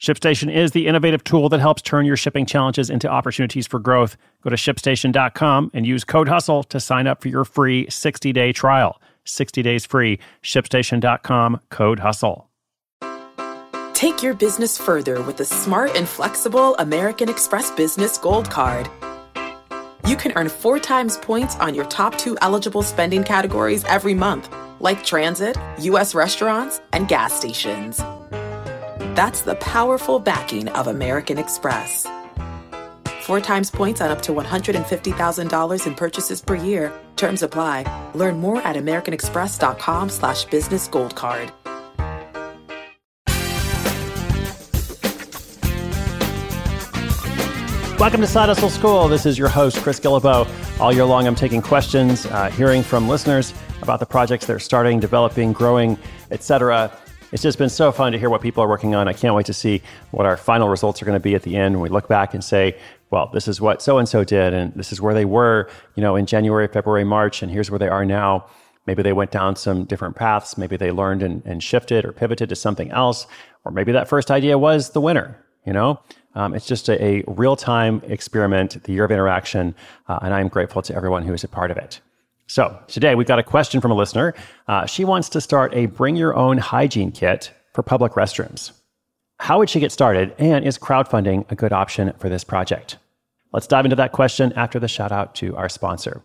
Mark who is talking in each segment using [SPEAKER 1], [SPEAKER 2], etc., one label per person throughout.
[SPEAKER 1] ShipStation is the innovative tool that helps turn your shipping challenges into opportunities for growth. Go to shipstation.com and use code HUSTLE to sign up for your free 60 day trial. 60 days free. ShipStation.com, code HUSTLE.
[SPEAKER 2] Take your business further with the smart and flexible American Express Business Gold Card. You can earn four times points on your top two eligible spending categories every month, like transit, U.S. restaurants, and gas stations. That's the powerful backing of American Express. Four times points on up to $150,000 in purchases per year. Terms apply. Learn more at americanexpress.com slash business gold card.
[SPEAKER 1] Welcome to Side Hustle School. This is your host, Chris Guillebeau. All year long, I'm taking questions, uh, hearing from listeners about the projects they're starting, developing, growing, etc. It's just been so fun to hear what people are working on. I can't wait to see what our final results are going to be at the end when we look back and say, well, this is what so and so did, and this is where they were, you know, in January, February, March, and here's where they are now. Maybe they went down some different paths. Maybe they learned and, and shifted or pivoted to something else, or maybe that first idea was the winner. You know, um, it's just a, a real time experiment, the year of interaction, uh, and I'm grateful to everyone who is a part of it. So today we've got a question from a listener. Uh, she wants to start a bring your own hygiene kit for public restrooms. How would she get started? And is crowdfunding a good option for this project? Let's dive into that question after the shout out to our sponsor.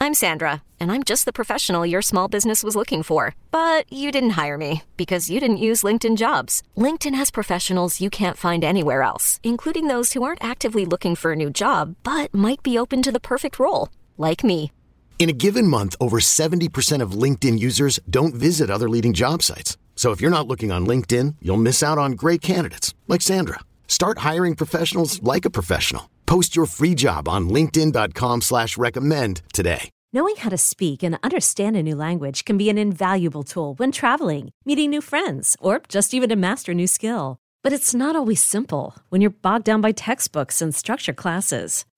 [SPEAKER 3] I'm Sandra, and I'm just the professional your small business was looking for. But you didn't hire me because you didn't use LinkedIn jobs. LinkedIn has professionals you can't find anywhere else, including those who aren't actively looking for a new job but might be open to the perfect role, like me.
[SPEAKER 4] In a given month, over 70% of LinkedIn users don't visit other leading job sites. So if you're not looking on LinkedIn, you'll miss out on great candidates like Sandra. Start hiring professionals like a professional. Post your free job on LinkedIn.com slash recommend today.
[SPEAKER 5] Knowing how to speak and understand a new language can be an invaluable tool when traveling, meeting new friends, or just even to master a new skill. But it's not always simple when you're bogged down by textbooks and structure classes.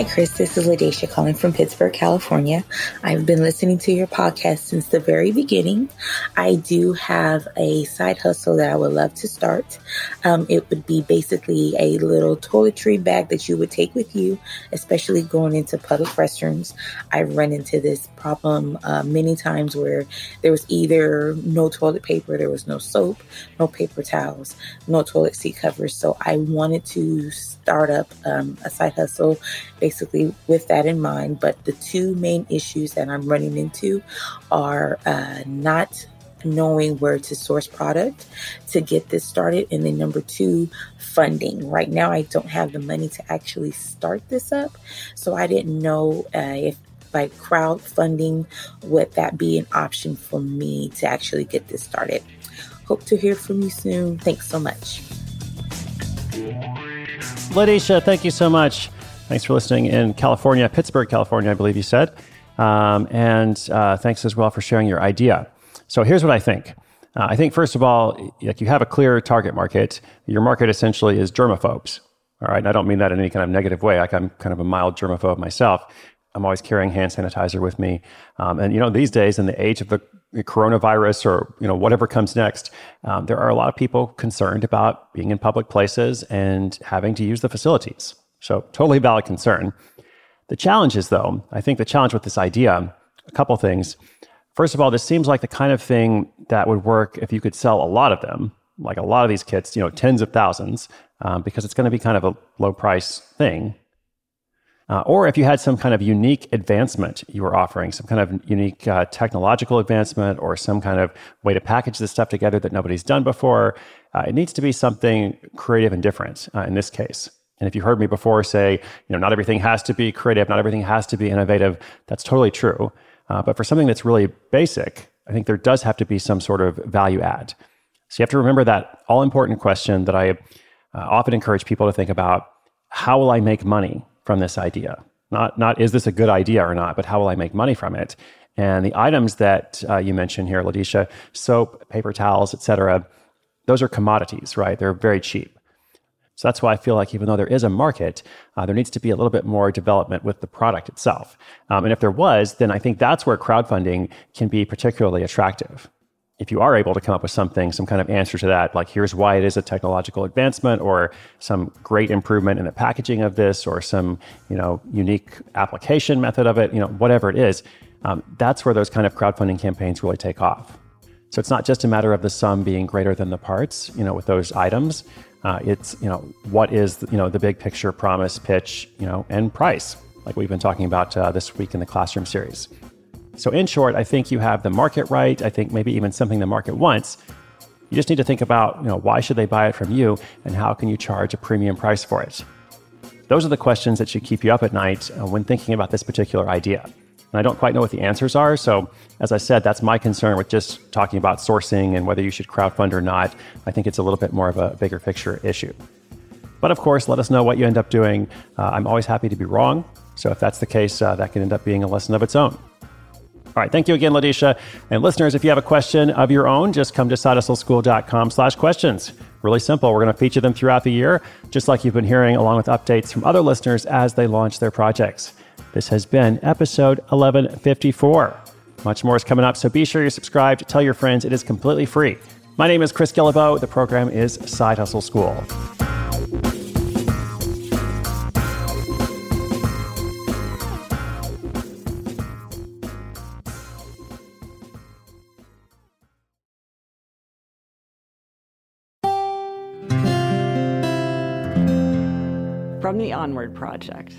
[SPEAKER 6] Hi, Chris. This is LaDacia calling from Pittsburg, California. I've been listening to your podcast since the very beginning. I do have a side hustle that I would love to start. Um, it would be basically a little toiletry bag that you would take with you, especially going into public restrooms. I've run into this problem uh, many times where there was either no toilet paper, there was no soap, no paper towels, no toilet seat covers. So I wanted to start up um, a side hustle basically with that in mind. But the two main issues that I'm running into are uh, not knowing where to source product to get this started. And then number two, funding. Right now, I don't have the money to actually start this up. So I didn't know uh, if by crowdfunding would that be an option for me to actually get this started. Hope to hear from you soon. Thanks so much.
[SPEAKER 1] LaDacia, thank you so much. Thanks for listening in California, Pittsburg, California, I believe you said. Um, and uh, thanks as well for sharing your idea. So here's what I think. Uh, I think, first of all, like you have a clear target market. Your market essentially is germaphobes. All right. And I don't mean that in any kind of negative way. Like I'm kind of a mild germaphobe myself. I'm always carrying hand sanitizer with me. Um, and, you know, these days, in the age of the coronavirus or you know whatever comes next, um, there are a lot of people concerned about being in public places and having to use the facilities. So totally valid concern. The challenge is though, I think the challenge with this idea, a couple things. First of all, this seems like the kind of thing that would work if you could sell a lot of them, like a lot of these kits, you know, tens of thousands, um, because it's going to be kind of a low price thing. Uh, or if you had some kind of unique advancement you were offering, some kind of unique uh, technological advancement or some kind of way to package this stuff together that nobody's done before, uh, it needs to be something creative and different uh, in this case. And if you heard me before say, you know, not everything has to be creative, not everything has to be innovative, that's totally true. Uh, but for something that's really basic, I think there does have to be some sort of value add. So you have to remember that all important question that I uh, often encourage people to think about how will I make money from this idea. Not, not is this a good idea or not, but how will I make money from it? And the items that uh, you mentioned here, Ladisha, soap, paper towels, etc., those are commodities, right? They're very cheap. So that's why I feel like even though there is a market, uh, there needs to be a little bit more development with the product itself. Um, and if there was, then I think that's where crowdfunding can be particularly attractive if you are able to come up with something, some kind of answer to that, like here's why it is a technological advancement, or some great improvement in the packaging of this, or some you know unique application method of it, you know whatever it is, um, that's where those kind of crowdfunding campaigns really take off. So it's not just a matter of the sum being greater than the parts, you know, with those items. Uh, it's you know what is you know the big picture, promise, pitch, you know, and price, like we've been talking about uh, this week in the classroom series. So, in short, I think you have the market right. I think maybe even something the market wants. You just need to think about, you know, why should they buy it from you and how can you charge a premium price for it? Those are the questions that should keep you up at night uh, when thinking about this particular idea. And I don't quite know what the answers are. So, as I said, that's my concern with just talking about sourcing and whether you should crowdfund or not. I think it's a little bit more of a bigger picture issue. But of course, let us know what you end up doing. Uh, I'm always happy to be wrong. So, if that's the case, uh, that can end up being a lesson of its own. All right. Thank you again, Ladisha. And listeners, if you have a question of your own, just come to sidehustleschool.com slash questions. Really simple. We're going to feature them throughout the year, just like you've been hearing, along with updates from other listeners as they launch their projects. This has been episode 1154. Much more is coming up, so be sure you're subscribed. Tell your friends it is completely free. My name is Chris Guillebeau. The program is Side Hustle School.
[SPEAKER 7] from the Onward Project.